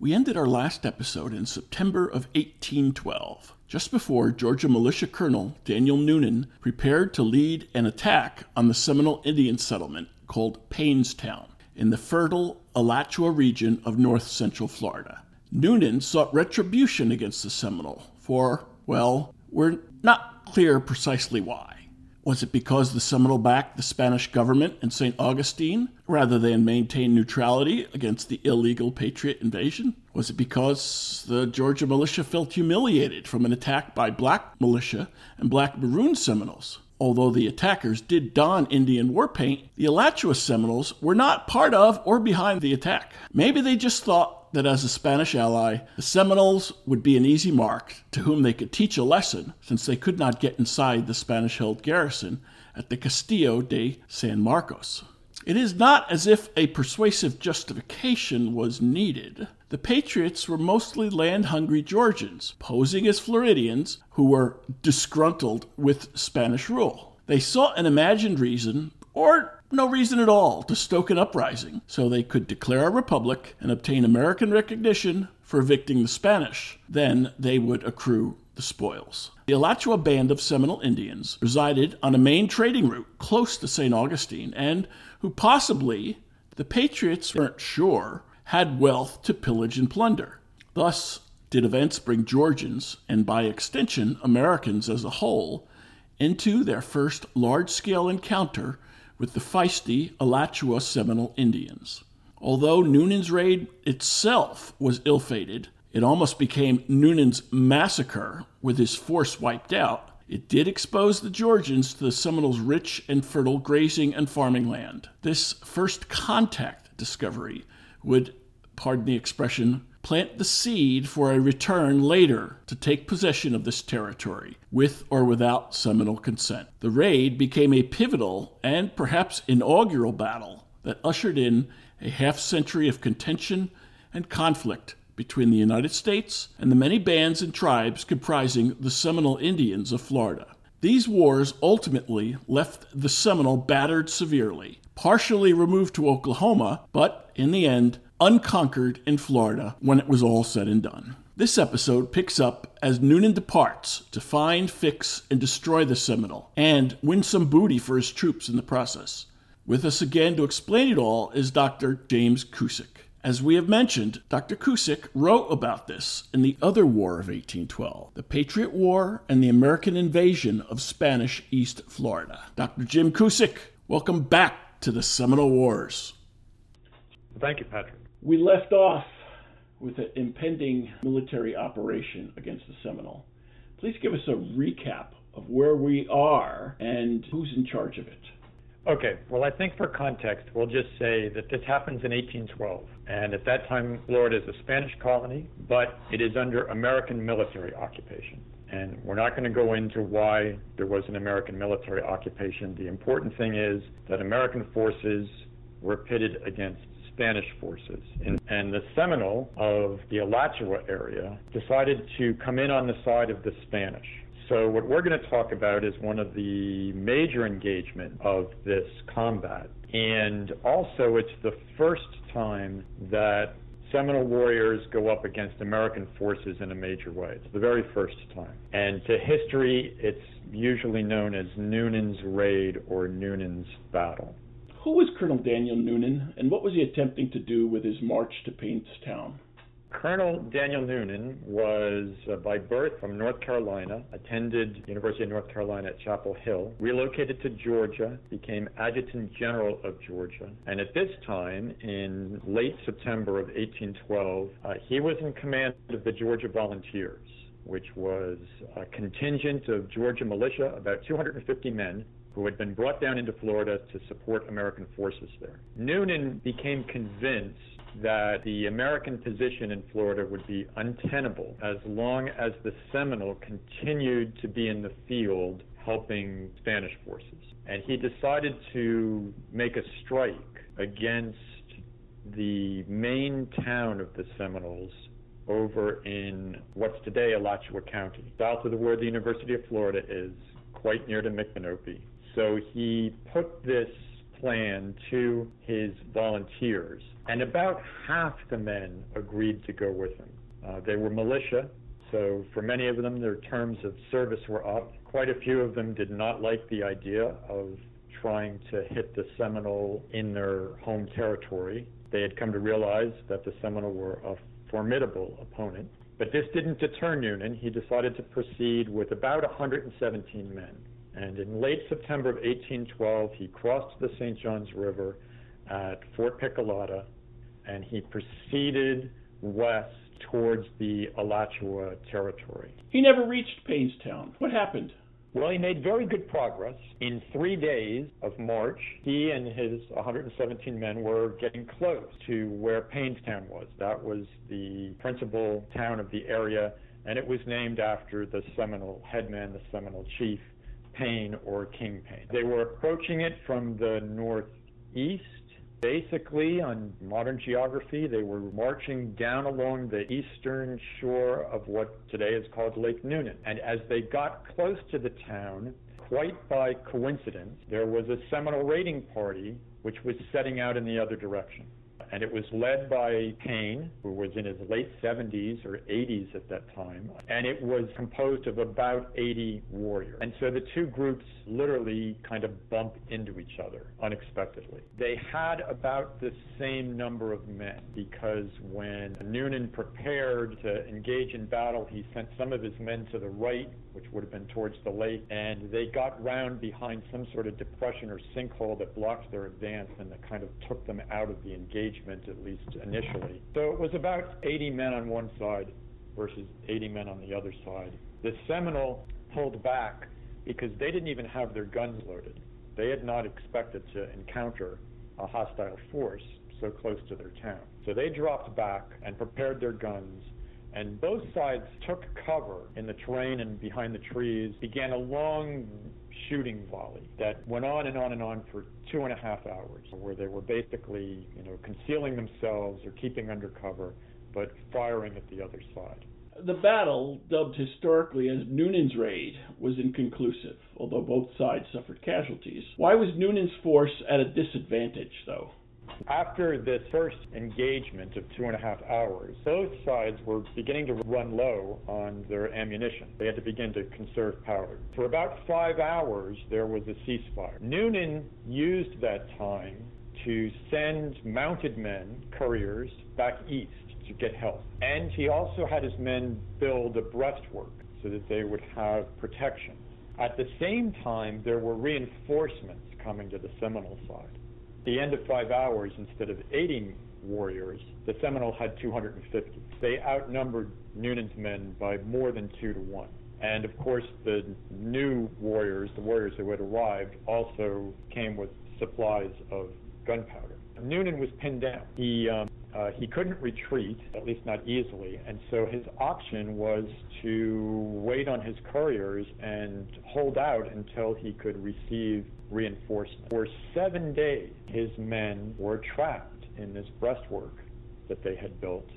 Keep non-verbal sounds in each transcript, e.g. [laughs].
We ended our last episode in September of 1812, just before Georgia militia colonel Daniel Newnan prepared to lead an attack on the Seminole Indian settlement called Paynestown in the fertile Alachua region of north central Florida. Newnan sought retribution against the Seminole for, well, we're not clear precisely why. Was it because the Seminole backed the Spanish government and St. Augustine rather than maintain neutrality against the illegal Patriot invasion? Was it because the Georgia militia felt humiliated from an attack by black militia and black maroon Seminoles? Although the attackers did don Indian war paint, the Alachua Seminoles were not part of or behind the attack. Maybe they just thought that as a Spanish ally, the Seminoles would be an easy mark to whom they could teach a lesson, since they could not get inside the Spanish held garrison at the Castillo de San Marcos. It is not as if a persuasive justification was needed. The Patriots were mostly land hungry Georgians, posing as Floridians who were disgruntled with Spanish rule. They sought an imagined reason, or no reason at all to stoke an uprising so they could declare a republic and obtain American recognition for evicting the Spanish. Then they would accrue the spoils. The Alachua band of Seminole Indians resided on a main trading route close to St. Augustine and who possibly, the Patriots weren't sure, had wealth to pillage and plunder. Thus, did events bring Georgians, and by extension Americans as a whole, into their first large scale encounter with the feisty Alachua Seminole Indians. Although Newnan's raid itself was ill fated, it almost became Newnan's massacre with his force wiped out. It did expose the Georgians to the Seminoles' rich and fertile grazing and farming land. This first contact discovery would, pardon the expression, plant the seed for a return later to take possession of this territory, with or without Seminole consent. The raid became a pivotal and perhaps inaugural battle that ushered in a half century of contention and conflict between the United States and the many bands and tribes comprising the Seminole Indians of Florida. These wars ultimately left the Seminole battered severely, partially removed to Oklahoma, but in the end, unconquered in Florida when it was all said and done. This episode picks up as Newnan departs to find, fix, and destroy the Seminole, and win some booty for his troops in the process. With us again to explain it all is Dr. James Cusick. As we have mentioned, Dr. Cusick wrote about this in the other War of 1812, the Patriot War and the American invasion of Spanish East Florida. Dr. Jim Cusick, welcome back to the Seminole Wars. Thank you, Patrick. We left off with an impending military operation against the Seminole. Please give us a recap of where we are and who's in charge of it. Okay, well, I think for context, we'll just say that this happens in 1812. And at that time, Florida is a Spanish colony, but it is under American military occupation. And we're not going to go into why there was an American military occupation. The important thing is that American forces were pitted against Spanish forces. And, and the Seminole of the Alachua area decided to come in on the side of the Spanish. So what we're going to talk about is one of the major engagement of this combat. And also it's the first time that Seminole warriors go up against American forces in a major way. It's the very first time. And to history, it's usually known as Newnan's Raid or Newnan's Battle. Who was Colonel Daniel Newnan, and what was he attempting to do with his march to Paynestown? Colonel Daniel Newnan was uh, by birth from North Carolina, attended the University of North Carolina at Chapel Hill, relocated to Georgia, became Adjutant General of Georgia, and at this time, in late September of 1812, uh, he was in command of the Georgia Volunteers which was a contingent of Georgia militia, about 250 men, who had been brought down into Florida to support American forces there. Newnan became convinced that the American position in Florida would be untenable as long as the Seminole continued to be in the field helping Spanish forces. And he decided to make a strike against the main town of the Seminoles over in what's today Alachua County, south of where the University of Florida is, quite near to Micanopy. So he put this plan to his volunteers, and about half the men agreed to go with him. Uh, they were militia, so for many of them, their terms of service were up. Quite a few of them did not like the idea of trying to hit the Seminole in their home territory. They had come to realize that the Seminole were a formidable opponent. But this didn't deter Newnan. He decided to proceed with about 117 men. And in late September of 1812, he crossed the St. Johns River at Fort Picolata and he proceeded west towards the Alachua territory. He never reached Paynestown. What happened? Well, he made very good progress. In three days of March, he and his 117 men were getting close to where Paynestown was. That was the principal town of the area, and it was named after the Seminole headman, the Seminole chief, Payne or King Payne. They were approaching it from the northeast Basically, on modern geography, they were marching down along the eastern shore of what today is called Lake Newnan. And as they got close to the town, quite by coincidence, there was a Seminole raiding party which was setting out in the other direction and it was led by Payne, who was in his late 70s or 80s at that time, and it was composed of about 80 warriors. And so the two groups literally kind of bump into each other unexpectedly. They had about the same number of men because when Newnan prepared to engage in battle, he sent some of his men to the right, which would have been towards the lake, and they got round behind some sort of depression or sinkhole that blocked their advance and that kind of took them out of the engagement, at least initially. So it was about 80 men on one side versus 80 men on the other side. The Seminole pulled back because they didn't even have their guns loaded. They had not expected to encounter a hostile force so close to their town. So they dropped back and prepared their guns, and both sides took cover in the terrain and behind the trees, began a long shooting volley that went on and on and on for two and a half hours, where they were basically, you know, concealing themselves or keeping under cover, but firing at the other side. The battle, dubbed historically as Newnan's Raid, was inconclusive, although both sides suffered casualties. Why was Newnan's force at a disadvantage, though? After this first engagement of two and a half hours, both sides were beginning to run low on their ammunition. They had to begin to conserve powder. For about five hours, there was a ceasefire. Newnan used that time to send mounted men, couriers, back east to get help. And he also had his men build a breastwork so that they would have protection. At the same time, there were reinforcements coming to the Seminole side. The end of five hours, instead of 80 warriors, the Seminole had 250. They outnumbered Newnan's men by more than two to one. And of course, the new warriors, the warriors who had arrived, also came with supplies of gunpowder. Newnan was pinned down. He um, uh, he couldn't retreat, at least not easily, and so his option was to wait on his couriers and hold out until he could receive reinforcement. For seven days, his men were trapped in this breastwork that they had built,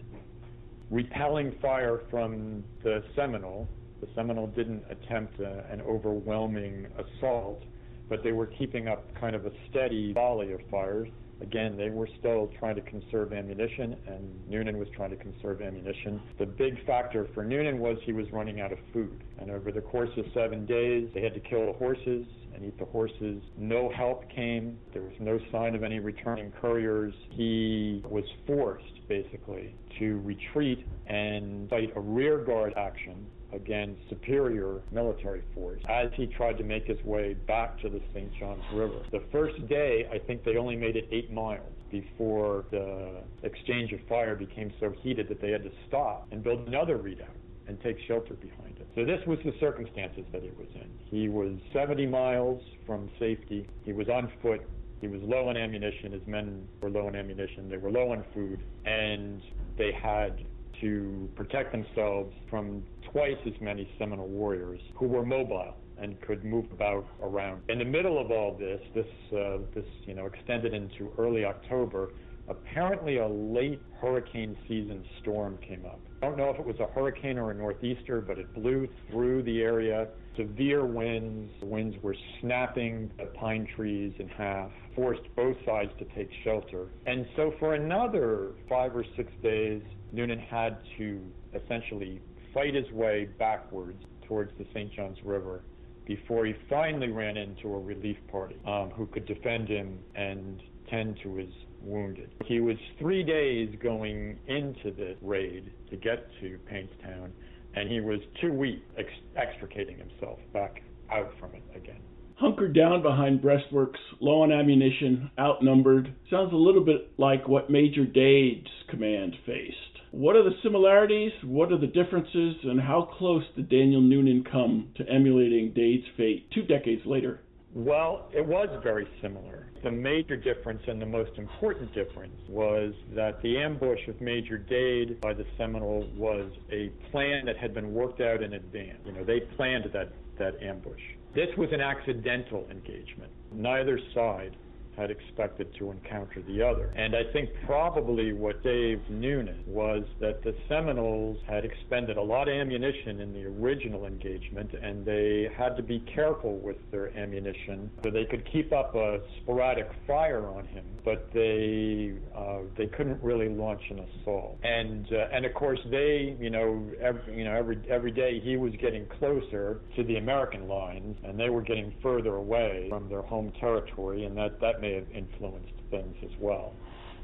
repelling fire from the Seminole. The Seminole didn't attempt a, uh, an overwhelming assault, but they were keeping up kind of a steady volley of fires Again, they were still trying to conserve ammunition, and Newnan was trying to conserve ammunition. The big factor for Newnan was he was running out of food. And over the course of seven days, they had to kill the horses and eat the horses. No help came. There was no sign of any returning couriers. He was forced, basically, to retreat and fight a rearguard action against superior military force as he tried to make his way back to the St. Johns River. The first day, I think they only made it eight miles before the exchange of fire became so heated that they had to stop and build another redoubt and take shelter behind it. So this was the circumstances that he was in. He was 70 miles from safety. He was on foot He was low on ammunition. His men were low on ammunition. They were low on food, and they had to protect themselves from twice as many Seminole warriors who were mobile and could move about around. In the middle of all this, this uh, this you know extended into early October. Apparently, a late hurricane season storm came up. I don't know if it was a hurricane or a northeaster, but it blew through the area. Severe winds. The winds were snapping the pine trees in half, forced both sides to take shelter. And so, for another five or six days, Newnan had to essentially fight his way backwards towards the St. Johns River before he finally ran into a relief party um, who could defend him and tend to his wounded. He was three days going into the raid to get to Paynestown, and he was two weeks ex- extricating himself back out from it again. Hunkered down behind breastworks, low on ammunition, outnumbered. Sounds a little bit like what Major Dade's command faced. What are the similarities? What are the differences? And how close did Daniel Newnan come to emulating Dade's fate two decades later? Well, it was very similar. The major difference and the most important difference was that the ambush of Major Dade by the Seminole was a plan that had been worked out in advance. You know, they planned that, that ambush. This was an accidental engagement. Neither side had expected to encounter the other. And I think probably what Dave Newnan was that the Seminoles had expended a lot of ammunition in the original engagement, and they had to be careful with their ammunition so they could keep up a sporadic fire on him, but they uh, they couldn't really launch an assault. And uh, and of course they, you know, every you know every every day he was getting closer to the American lines, and they were getting further away from their home territory, and that that may have influenced things as well.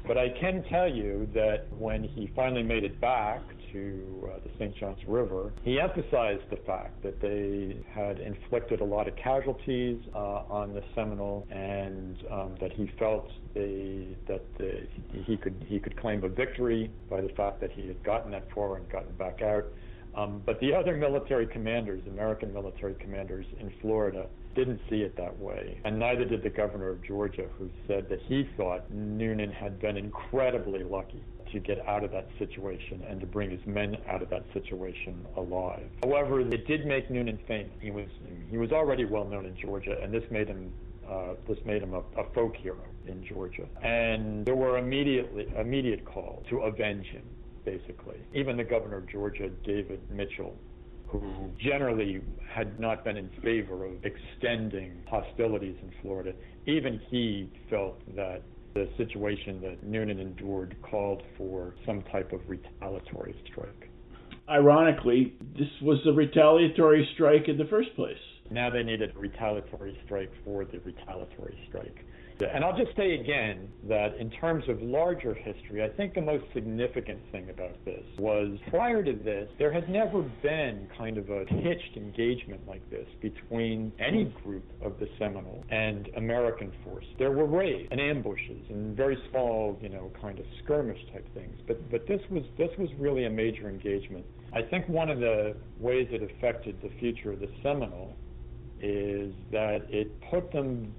But I can tell you that when he finally made it back to uh, the St. Johns River, he emphasized the fact that they had inflicted a lot of casualties uh, on the Seminole, and um, that he felt they, that the, he could he could claim a victory by the fact that he had gotten that far and gotten back out. Um, but the other military commanders, American military commanders in Florida, didn't see it that way. And neither did the governor of Georgia, who said that he thought Newnan had been incredibly lucky to get out of that situation and to bring his men out of that situation alive. However, it did make Newnan famous. He was he was already well known in Georgia, and this made him uh, this made him a, a folk hero in Georgia. And there were immediately immediate calls to avenge him basically. Even the governor of Georgia, David Mitchell, who generally had not been in favor of extending hostilities in Florida, even he felt that the situation that Newnan endured called for some type of retaliatory strike. Ironically, this was a retaliatory strike in the first place. Now they needed a retaliatory strike for the retaliatory strike. And I'll just say again that in terms of larger history, I think the most significant thing about this was prior to this, there had never been kind of a pitched engagement like this between any group of the Seminole and American force. There were raids and ambushes and very small, you know, kind of skirmish type things. But but this was this was really a major engagement. I think one of the ways it affected the future of the Seminole is that it put them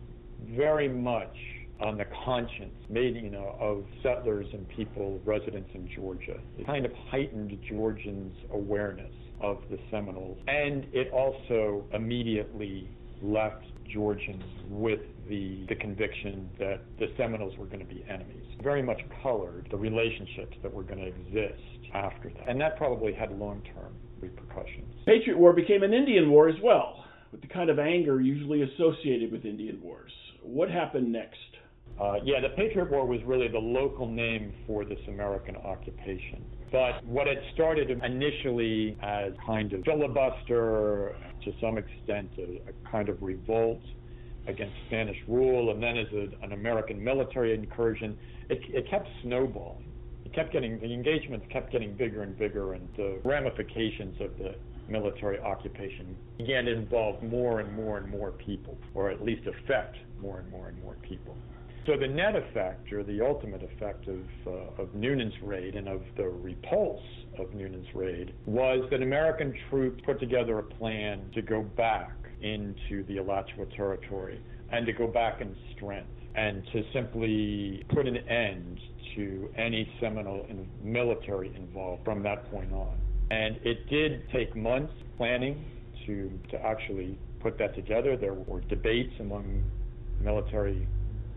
very much on the conscience, made you know, of settlers and people, residents in Georgia. It kind of heightened Georgians' awareness of the Seminoles, and it also immediately left Georgians with the, the conviction that the Seminoles were going to be enemies. Very much colored the relationships that were going to exist after that. And that probably had long term repercussions. Patriot War became an Indian War as well, with the kind of anger usually associated with Indian wars. What happened next? Uh, yeah, the Patriot War was really the local name for this American occupation. But what had started initially as kind of filibuster, to some extent, a, a kind of revolt against Spanish rule, and then as a, an American military incursion, it, it kept snowballing. It kept getting the engagements kept getting bigger and bigger, and the ramifications of the military occupation began to involve more and more and more people, or at least affect more and more and more people. So the net effect, or the ultimate effect of, uh, of Newnan's raid and of the repulse of Newnan's raid, was that American troops put together a plan to go back into the Alachua territory and to go back in strength and to simply put an end to any Seminole military involved from that point on. And it did take months planning to, to actually put that together. There were debates among military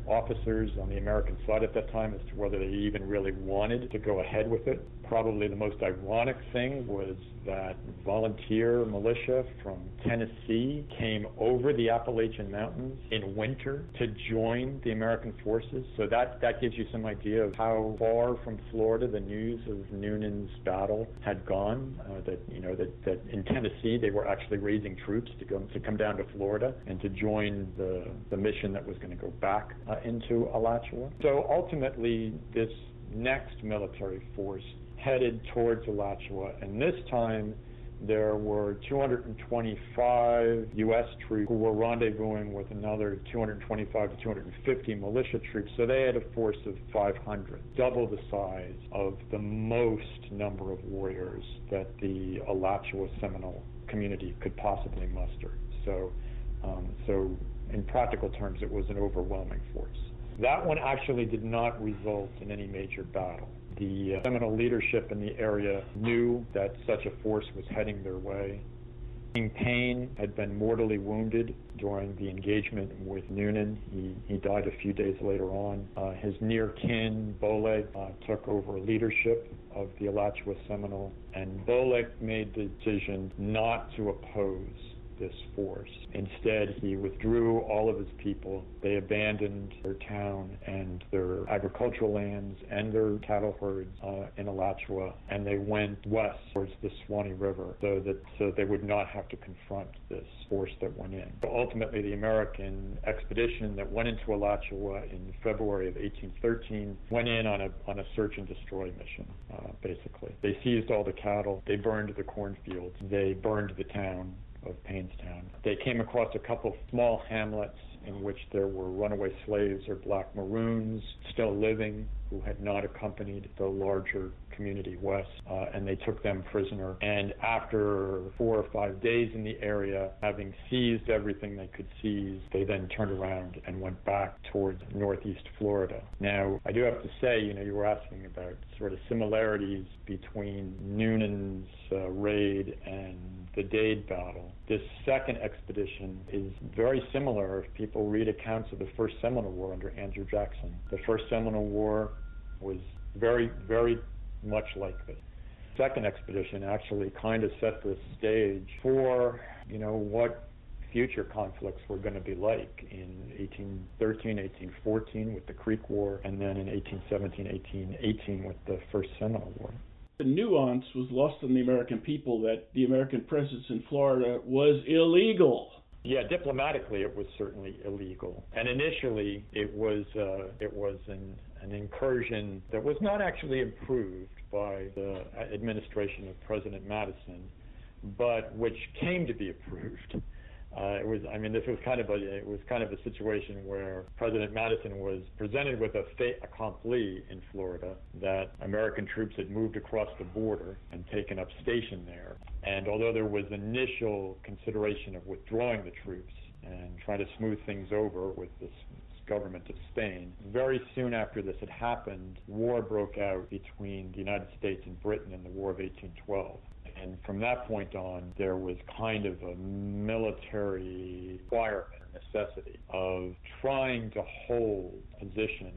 officers on the American side at that time as to whether they even really wanted to go ahead with it. Probably the most ironic thing was that volunteer militia from Tennessee came over the Appalachian Mountains in winter to join the American forces. So that, that gives you some idea of how far from Florida the news of Newnan's battle had gone. Uh, that you know that, that in Tennessee they were actually raising troops to go to come down to Florida and to join the the mission that was going to go back uh, into Alachua. So ultimately, this next military force headed towards Alachua, and this time there were 225 U.S. troops who were rendezvousing with another 225 to 250 militia troops. So they had a force of 500, double the size of the most number of warriors that the Alachua Seminole community could possibly muster. So, um, so in practical terms, it was an overwhelming force. That one actually did not result in any major battle. The uh, Seminole leadership in the area knew that such a force was heading their way. King Payne had been mortally wounded during the engagement with Newnan. He, he died a few days later on. Uh, his near kin, Boleg, uh, took over leadership of the Alachua Seminole, and Boleg made the decision not to oppose this force. Instead, he withdrew all of his people. They abandoned their town and their agricultural lands and their cattle herds uh, in Alachua, and they went west towards the Suwannee River so that so they would not have to confront this force that went in. Ultimately, the American expedition that went into Alachua in February of 1813 went in on a on a search and destroy mission. Uh, basically, they seized all the cattle, they burned the cornfields, they burned the town of Paynestown. They came across a couple small hamlets in which there were runaway slaves or black maroons still living who had not accompanied the larger community west, uh, and they took them prisoner. And after four or five days in the area, having seized everything they could seize, they then turned around and went back towards northeast Florida. Now, I do have to say, you know, you were asking about sort of similarities between Newnan's uh, raid and the Dade battle. This second expedition is very similar if people read accounts of the First Seminole War under Andrew Jackson. The First Seminole War was very, very much like this. Second expedition actually kind of set the stage for, you know, what future conflicts were going to be like in 1813, 1814 with the Creek War, and then in 1817, 1818 with the First Seminole War. The nuance was lost on the American people that the American presence in Florida was illegal. Yeah, diplomatically, it was certainly illegal, and initially, it was uh, it was an an incursion that was not actually approved by the administration of President Madison, but which came to be approved uh, it was, I mean, this was kind of a, it was kind of a situation where President Madison was presented with a fait accompli in Florida that American troops had moved across the border and taken up station there. And although there was initial consideration of withdrawing the troops and trying to smooth things over with this government of Spain. Very soon after this had happened, war broke out between the United States and Britain in the War of 1812. And from that point on, there was kind of a military requirement, necessity of trying to hold position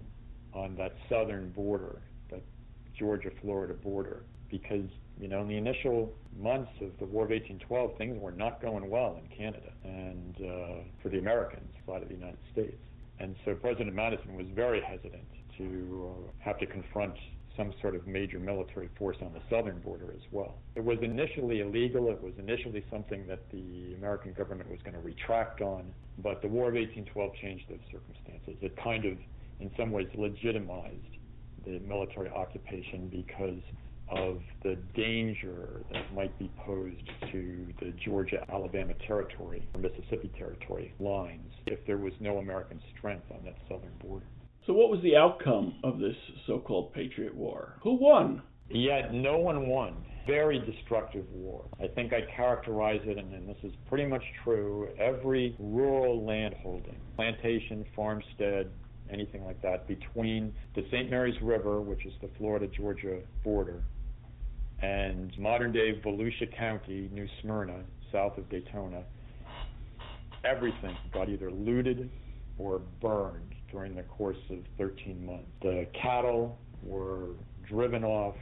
on that southern border, that Georgia Florida border, because you know, in the initial months of the War of 1812, things were not going well in Canada and uh, for the Americans side of the United States. And so President Madison was very hesitant to uh, have to confront some sort of major military force on the southern border as well. It was initially illegal. It was initially something that the American government was going to retract on, but the War of 1812 changed those circumstances. It kind of, in some ways, legitimized the military occupation because of the danger that might be posed to the Georgia Alabama territory or Mississippi territory lines if there was no American strength on that southern border. So, what was the outcome of this so called Patriot War? Who won? Yet, no one won. Very destructive war. I think I characterize it, and, and this is pretty much true, every rural landholding, plantation, farmstead, anything like that, between the St. Mary's River, which is the Florida Georgia border, and modern day Volusia County, New Smyrna, south of Daytona, everything got either looted or burned during the course of 13 months. The cattle were driven off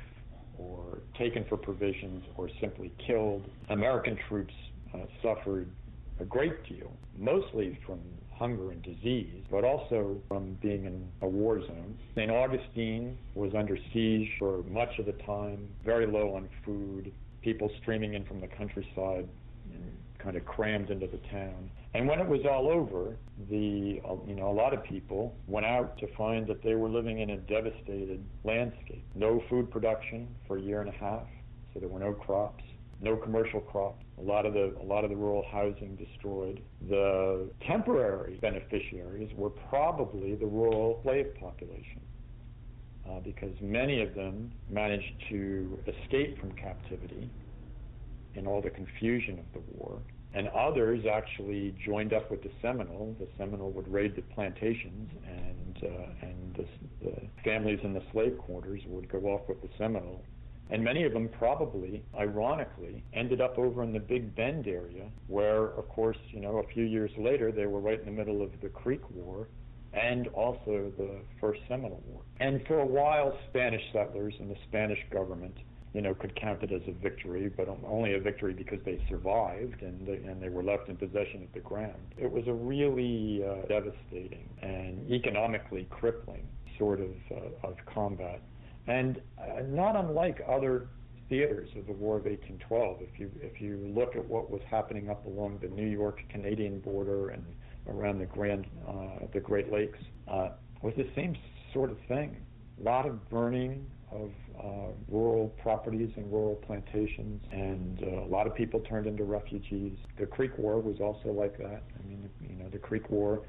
or taken for provisions or simply killed. American troops uh, suffered a great deal, mostly from hunger and disease, but also from being in a war zone. St. Augustine was under siege for much of the time, very low on food, people streaming in from the countryside kind of crammed into the town. And when it was all over, the you know a lot of people went out to find that they were living in a devastated landscape. No food production for a year and a half, so there were no crops, no commercial crops. A lot of the a lot of the rural housing destroyed. The temporary beneficiaries were probably the rural slave population. Uh, because many of them managed to escape from captivity in all the confusion of the war and others actually joined up with the Seminole. The Seminole would raid the plantations, and uh, and the, the families in the slave quarters would go off with the Seminole. And many of them probably, ironically, ended up over in the Big Bend area, where, of course, you know, a few years later, they were right in the middle of the Creek War and also the First Seminole War. And for a while, Spanish settlers and the Spanish government you know, could count it as a victory, but only a victory because they survived and they, and they were left in possession of the ground. It was a really uh, devastating and economically crippling sort of uh, of combat, and uh, not unlike other theaters of the War of 1812. If you if you look at what was happening up along the New York Canadian border and around the Grand uh, the Great Lakes, uh, was the same sort of thing. A lot of burning, of uh, rural properties and rural plantations, and uh, a lot of people turned into refugees. The Creek War was also like that. I mean, you know, the Creek War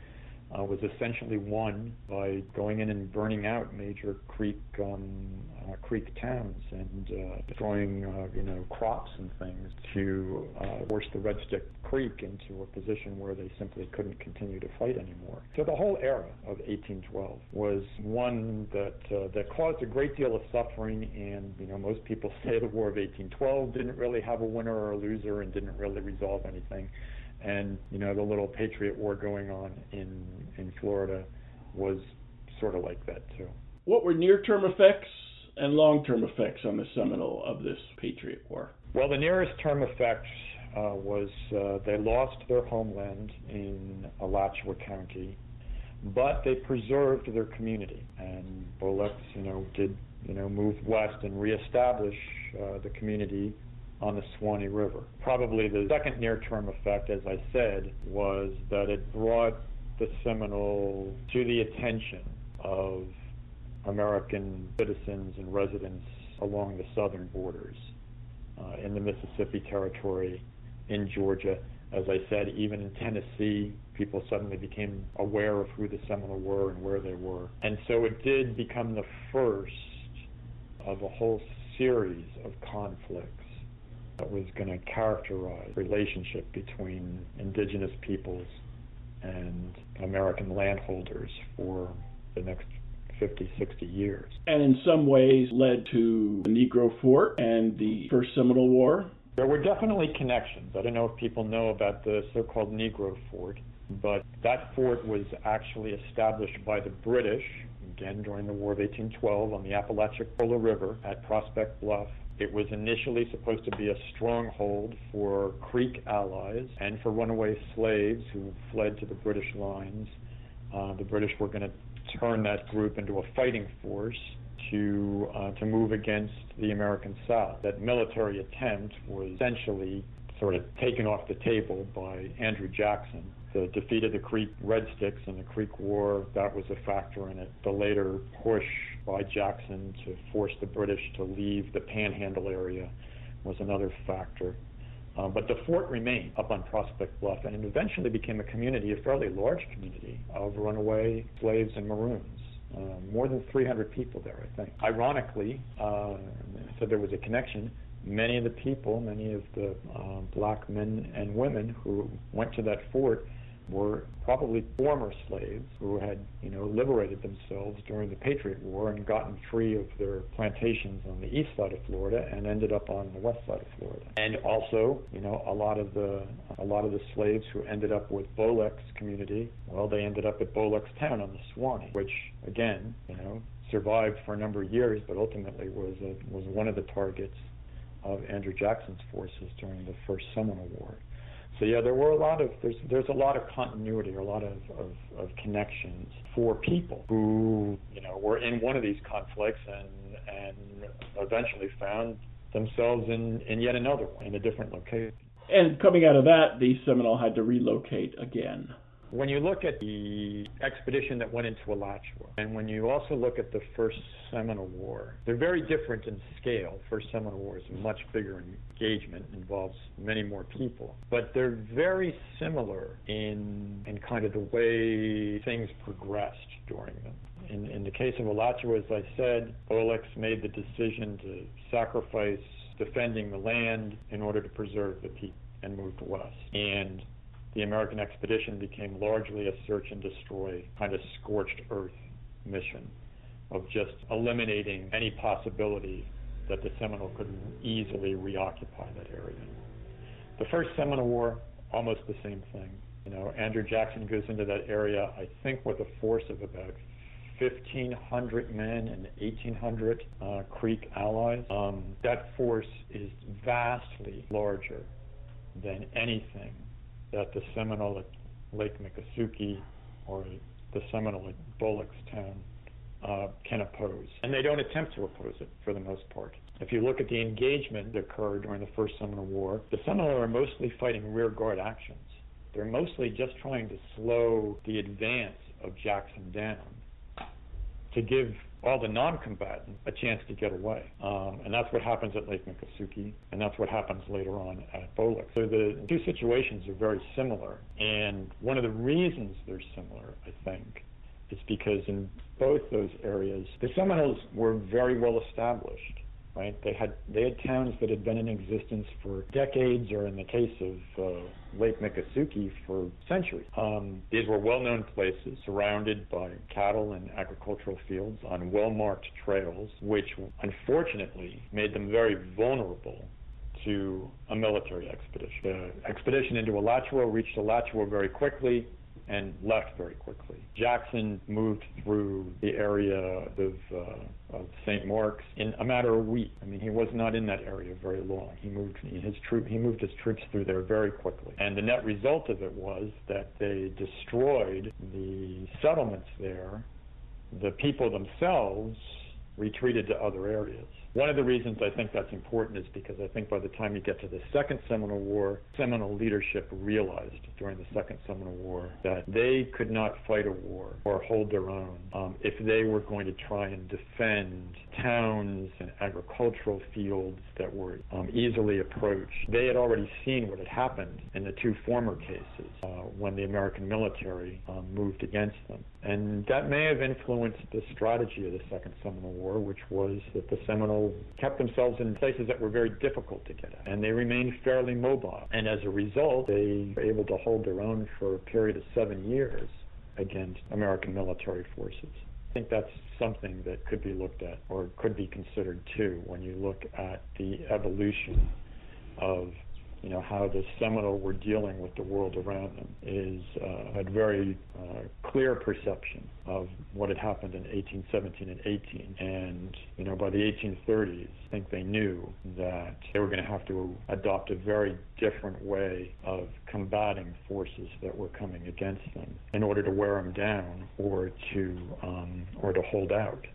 uh, was essentially won by going in and burning out major creek um, uh, creek towns and uh, destroying uh, you know crops and things to uh, force the Red Stick Creek into a position where they simply couldn't continue to fight anymore. So the whole era of 1812 was one that uh, that caused a great deal of suffering, and you know most people [laughs] say the War of 1812 didn't really have a winner or a loser and didn't really resolve anything and you know the little patriot war going on in in Florida was sort of like that too. What were near-term effects and long-term effects on the Seminole of this patriot war? Well, the nearest term effects uh, was uh, they lost their homeland in Alachua County, but they preserved their community. And Bowlegs, you know, did you know move west and reestablish uh, the community on the Suwannee River. Probably the second near term effect, as I said, was that it brought the Seminole to the attention of American citizens and residents along the southern borders uh, in the Mississippi Territory, in Georgia. As I said, even in Tennessee, people suddenly became aware of who the Seminole were and where they were. And so it did become the first of a whole series of conflicts that was going to characterize relationship between indigenous peoples and American landholders for the next 50, 60 years. And in some ways led to the Negro Fort and the First Seminole War? There were definitely connections. I don't know if people know about the so called Negro Fort, but that fort was actually established by the British, again during the War of 1812, on the Apalachicola River at Prospect Bluff it was initially supposed to be a stronghold for Creek allies and for runaway slaves who fled to the British lines. Uh, the British were going to turn that group into a fighting force to uh, to move against the American South. That military attempt was essentially sort of taken off the table by Andrew Jackson. The defeat of the Creek Red Sticks in the Creek War, that was a factor in it. The later push by Jackson to force the British to leave the Panhandle area was another factor. Uh, but the fort remained up on Prospect Bluff, and it eventually became a community, a fairly large community of runaway slaves and Maroons. Uh, more than 300 people there, I think. Ironically, uh, so there was a connection. Many of the people, many of the uh, black men and women who went to that fort were probably former slaves who had, you know, liberated themselves during the Patriot War and gotten free of their plantations on the east side of Florida and ended up on the west side of Florida. And also, you know, a lot of the a lot of the slaves who ended up with Bowlegs community, well, they ended up at Bowlegs town on the Suwannee, which again, you know, survived for a number of years, but ultimately was a, was one of the targets of Andrew Jackson's forces during the first Seminole War. So yeah, there were a lot of there's there's a lot of continuity, or a lot of, of, of connections for people who you know were in one of these conflicts and and eventually found themselves in in yet another one in a different location. And coming out of that, the Seminole had to relocate again. When you look at the expedition that went into Alachua, and when you also look at the First Seminole War, they're very different in scale. First Seminole War is a much bigger engagement, involves many more people, but they're very similar in in kind of the way things progressed during them. In, in the case of Alachua, as I said, Bowlegs made the decision to sacrifice defending the land in order to preserve the people and moved west. And the American expedition became largely a search and destroy, kind of scorched earth mission of just eliminating any possibility that the Seminole could easily reoccupy that area. The first Seminole War, almost the same thing. You know, Andrew Jackson goes into that area, I think, with a force of about 1,500 men and 1,800 uh, Creek allies. Um, that force is vastly larger than anything that the Seminole at Lake Miccosukee or the Seminole at Town uh, can oppose. And they don't attempt to oppose it for the most part. If you look at the engagement that occurred during the First Seminole War, the Seminole are mostly fighting rear guard actions. They're mostly just trying to slow the advance of Jackson down to give all the non-combatants a chance to get away. Um, and that's what happens at Lake Miccosukee, and that's what happens later on at Bowlegs. So the two situations are very similar. And one of the reasons they're similar, I think, is because in both those areas, the Seminoles were very well established right? They had they had towns that had been in existence for decades, or in the case of uh, Lake Miccosukee, for centuries. Um, these were well-known places surrounded by cattle and agricultural fields on well-marked trails, which unfortunately made them very vulnerable to a military expedition. The expedition into Alachua reached Alachua very quickly and left very quickly. Jackson moved through the area of, uh, of St. Mark's in a matter of weeks. I mean, he was not in that area very long. He moved his troop he moved his troops through there very quickly. And the net result of it was that they destroyed the settlements there. The people themselves retreated to other areas. One of the reasons I think that's important is because I think by the time you get to the Second Seminole War, Seminole leadership realized during the Second Seminole War that they could not fight a war or hold their own um, if they were going to try and defend towns and agricultural fields that were um, easily approached. They had already seen what had happened in the two former cases uh, when the American military um, moved against them. And that may have influenced the strategy of the Second Seminole War, which was that the Seminole kept themselves in places that were very difficult to get at, and they remained fairly mobile. And as a result, they were able to hold their own for a period of seven years against American military forces. I think that's something that could be looked at or could be considered too when you look at the evolution of you know, how the Seminole were dealing with the world around them is uh, had very uh, clear perception of what had happened in 1817 and 18. And, you know, by the 1830s, I think they knew that they were going to have to adopt a very different way of combating forces that were coming against them in order to wear them down or to, um, or to hold out.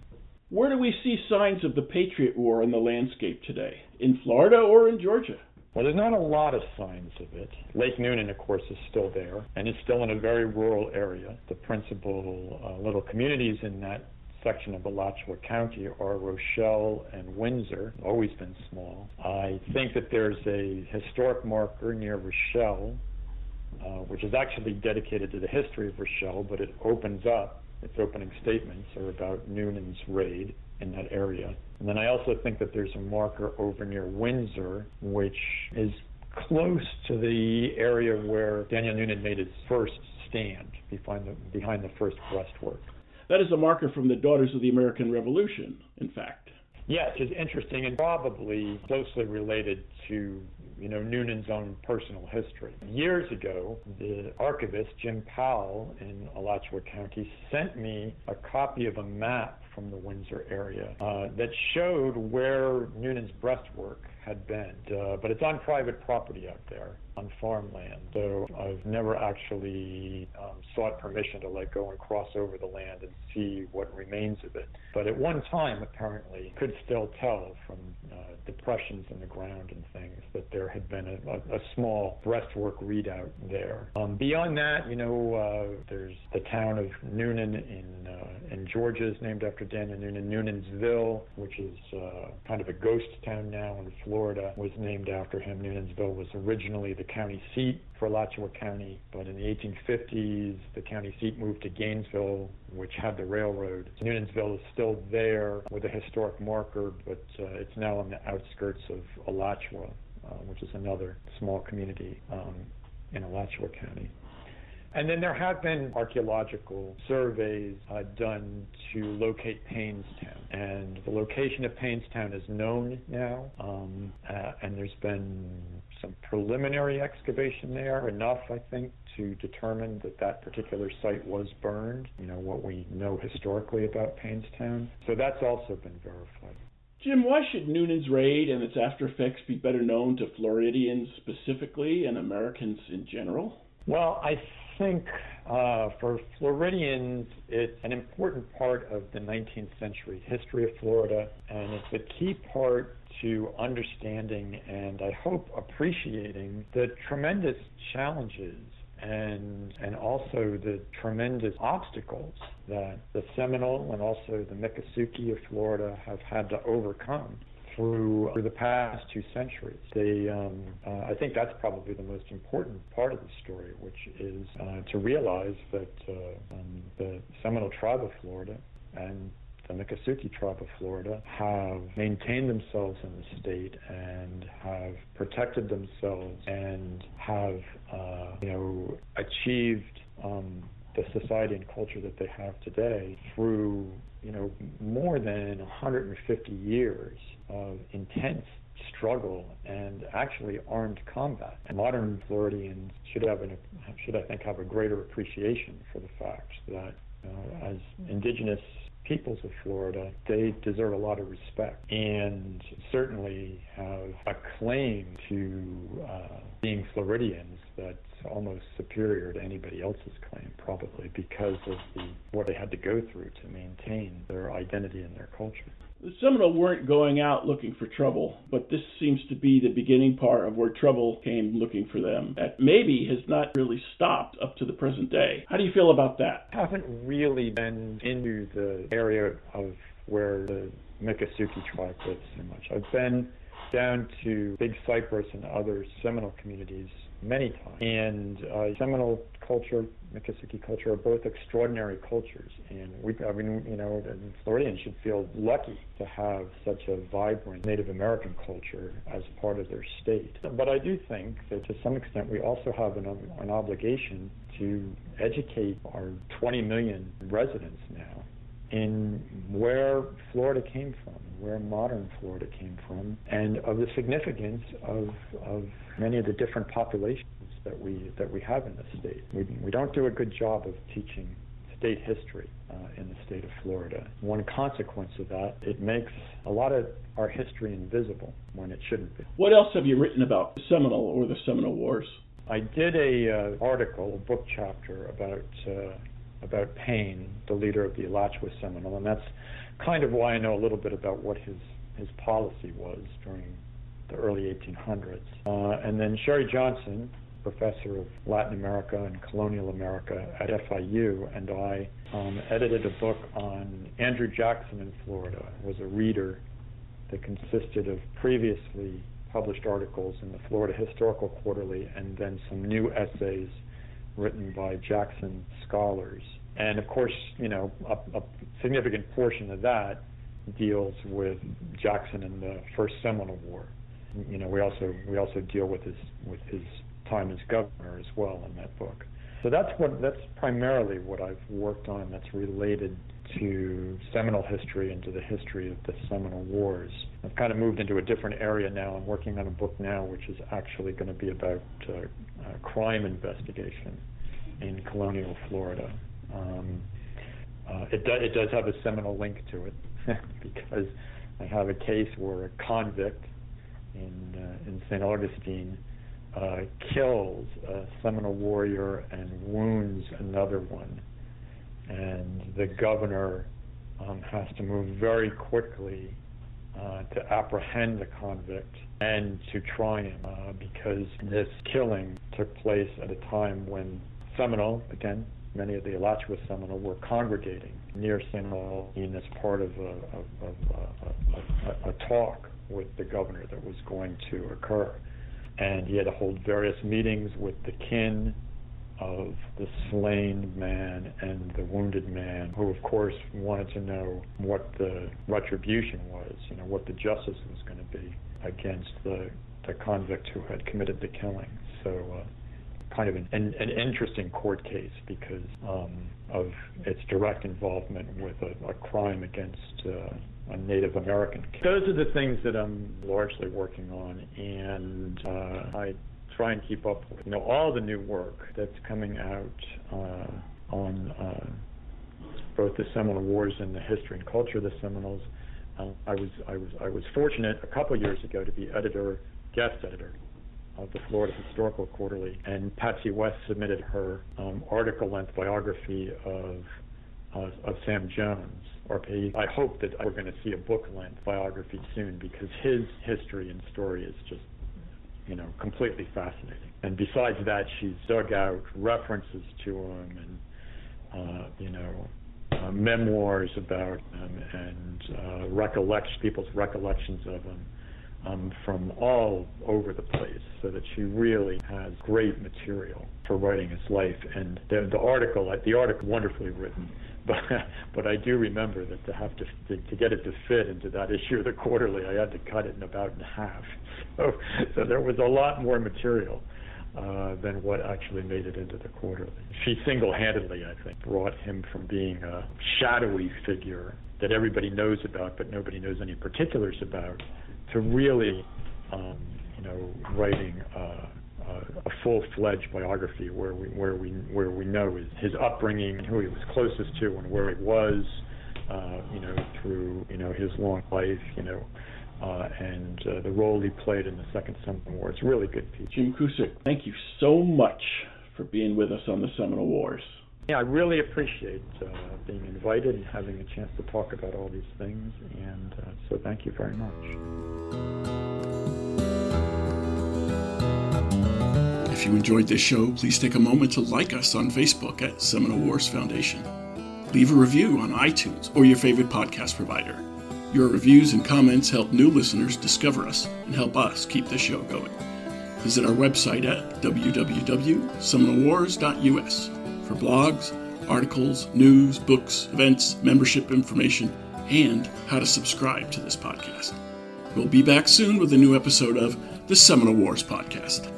Where do we see signs of the Patriot War in the landscape today? In Florida or in Georgia? Well, there's not a lot of signs of it. Lake Newnan, of course, is still there, and it's still in a very rural area. The principal uh, little communities in that section of Alachua County are Rochelle and Windsor, always been small. I think that there's a historic marker near Rochelle, uh, which is actually dedicated to the history of Rochelle, but it opens up, its opening statements are about Newnan's raid in that area. And then I also think that there's a marker over near Windsor, which is close to the area where Daniel Newnan made his first stand behind the, behind the first breastwork. That is a marker from the Daughters of the American Revolution, in fact. Yes, it's interesting and probably closely related to you know, Newnan's own personal history. Years ago, the archivist, Jim Powell in Alachua County, sent me a copy of a map from the Windsor area uh, that showed where Newnan's breastwork had been. Uh, but it's on private property out there on farmland. So I've never actually um, sought permission to like go and cross over the land and see what remains of it. But at one time, apparently, could still tell from depressions in the ground and things that there had been a, a, a small breastwork redoubt there. Um, beyond that, you know, uh, there's the town of Newnan in uh, in Georgia is named after Daniel Newnan. Newnansville, which is uh, kind of a ghost town now in Florida, was named after him. Newnansville was originally the county seat for Alachua County, but in the 1850s, the county seat moved to Gainesville, which had the railroad. Newnansville is still there with a historic marker, but uh, it's now on the outskirts of Alachua, uh, which is another small community um, in Alachua County. And then there have been archaeological surveys uh, done to locate Paynestown. And the location of Paynestown is known now. Um, uh, and there's been some preliminary excavation there, enough, I think, to determine that that particular site was burned, you know, what we know historically about Paynestown. So that's also been verified. Jim, why should Newnan's raid and its after effects be better known to Floridians specifically and Americans in general? Well, I think uh, for Floridians, it's an important part of the 19th century history of Florida, and it's a key part to understanding and I hope appreciating the tremendous challenges and and also the tremendous obstacles that the Seminole and also the Miccosukee of Florida have had to overcome through, through the past two centuries. They, um, uh, I think that's probably the most important part of the story, which is uh, to realize that uh, um, the Seminole tribe of Florida and the Miccosukee tribe of Florida have maintained themselves in the state and have protected themselves and have, uh, you know, achieved um, the society and culture that they have today through, you know, more than 150 years of intense struggle and actually armed combat. Modern Floridians should have an, should I think have a greater appreciation for the fact that uh, as indigenous peoples of Florida, they deserve a lot of respect and certainly have a claim to uh, being Floridians that's almost superior to anybody else's claim, probably because of the what they had to go through to maintain their identity and their culture. The Seminole weren't going out looking for trouble, but this seems to be the beginning part of where trouble came looking for them. That maybe has not really stopped up to the present day. How do you feel about that? I haven't really been into the area of where the Miccosukee tribe lives so much. I've been down to Big Cypress and other Seminole communities many times. And uh, Seminole culture, Miccosukee culture are both extraordinary cultures. And we, I mean, you know, Floridians should feel lucky to have such a vibrant Native American culture as part of their state. But I do think that to some extent we also have an, an obligation to educate our 20 million residents now in where Florida came from, where modern Florida came from, and of the significance of, of many of the different populations that we that we have in the state. We, we don't do a good job of teaching state history uh, in the state of Florida. One consequence of that, it makes a lot of our history invisible when it shouldn't be. What else have you written about the Seminole or the Seminole Wars? I did a uh, article, a book chapter about uh, about Payne, the leader of the Alachua Seminole, and that's kind of why I know a little bit about what his his policy was during the early 1800s. Uh, and then Sherry Johnson, professor of Latin America and colonial America at FIU, and I um, edited a book on Andrew Jackson in Florida. was a reader that consisted of previously published articles in the Florida Historical Quarterly and then some new essays written by Jackson scholars. And of course, you know, a, a significant portion of that deals with Jackson in the First Seminole War. You know, we also we also deal with his with his time as governor as well in that book. So that's what that's primarily what I've worked on. That's related to Seminole history and to the history of the Seminole Wars. I've kind of moved into a different area now. I'm working on a book now, which is actually going to be about uh, uh, crime investigation in colonial Florida. Um, uh, it, do, it does have a Seminole link to it [laughs] because I have a case where a convict in uh, in St. Augustine uh, kills a Seminole warrior and wounds another one, the governor um, has to move very quickly uh, to apprehend the convict and to try him uh, because this killing took place at a time when Seminole, again, many of the Alachua Seminole were congregating near Seminole as part of a, of, of, a, a, a talk with the governor that was going to occur. And he had to hold various meetings with the kin of the slain man and the wounded man, who of course wanted to know what the retribution was, you know, what the justice was going to be against the, the convict who had committed the killing. So uh, kind of an, an, an interesting court case because um, of its direct involvement with a, a crime against uh, a Native American. Those are the things that I'm largely working on, and uh, I try and keep up with you know all the new work that's coming out uh, on uh, both the Seminole Wars and the history and culture of the Seminoles. Uh, I was I was I was fortunate a couple of years ago to be editor guest editor of the Florida Historical Quarterly, and Patsy West submitted her um, article-length biography of uh, of Sam Jones. Or I hope that we're going to see a book-length biography soon because his history and story is just, you know, completely fascinating. And besides that, she's dug out references to him and, uh, you know, uh, memoirs about him and uh, recollections, people's recollections of him um, from all over the place, so that she really has great material for writing his life. And the, the article, the article, wonderfully written. But [laughs] but I do remember that to have to, to to get it to fit into that issue of the quarterly, I had to cut it in about in half. [laughs] So so there was a lot more material. Uh, than what actually made it into the quarterly. She single-handedly, I think, brought him from being a shadowy figure that everybody knows about, but nobody knows any particulars about, to really, um, you know, writing uh, a full-fledged biography where we where we where we know his, his upbringing, who he was closest to, and where he was, uh, you know, through you know his long life, you know, uh, and uh, the role he played in the Second Seminole War. It's a really good piece. Jim Cusick, thank you so much for being with us on the Seminole Wars. Yeah, I really appreciate uh, being invited and having a chance to talk about all these things, and uh, so thank you very much. If you enjoyed this show, please take a moment to like us on Facebook at Seminole Wars Foundation. Leave a review on iTunes or your favorite podcast provider. Your reviews and comments help new listeners discover us and help us keep the show going. Visit our website at www.seminolewars.us for blogs, articles, news, books, events, membership information, and how to subscribe to this podcast. We'll be back soon with a new episode of the Seminole Wars Podcast.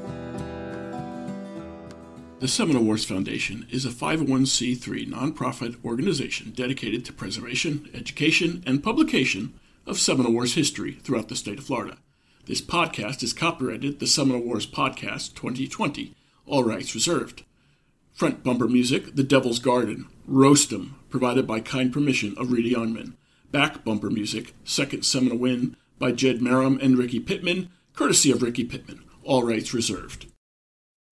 The Seminole Wars Foundation is a 501c3 nonprofit organization dedicated to preservation, education, and publication of Seminole Wars history throughout the state of Florida. This podcast is copyrighted the Seminole Wars Podcast 2020, all rights reserved. Front bumper music, The Devil's Garden, Roast 'em, provided by kind permission of Reedy Youngman. Back bumper music, Second Seminole Win, by Jed Merrim and Ricky Pittman, courtesy of Ricky Pittman. All rights reserved.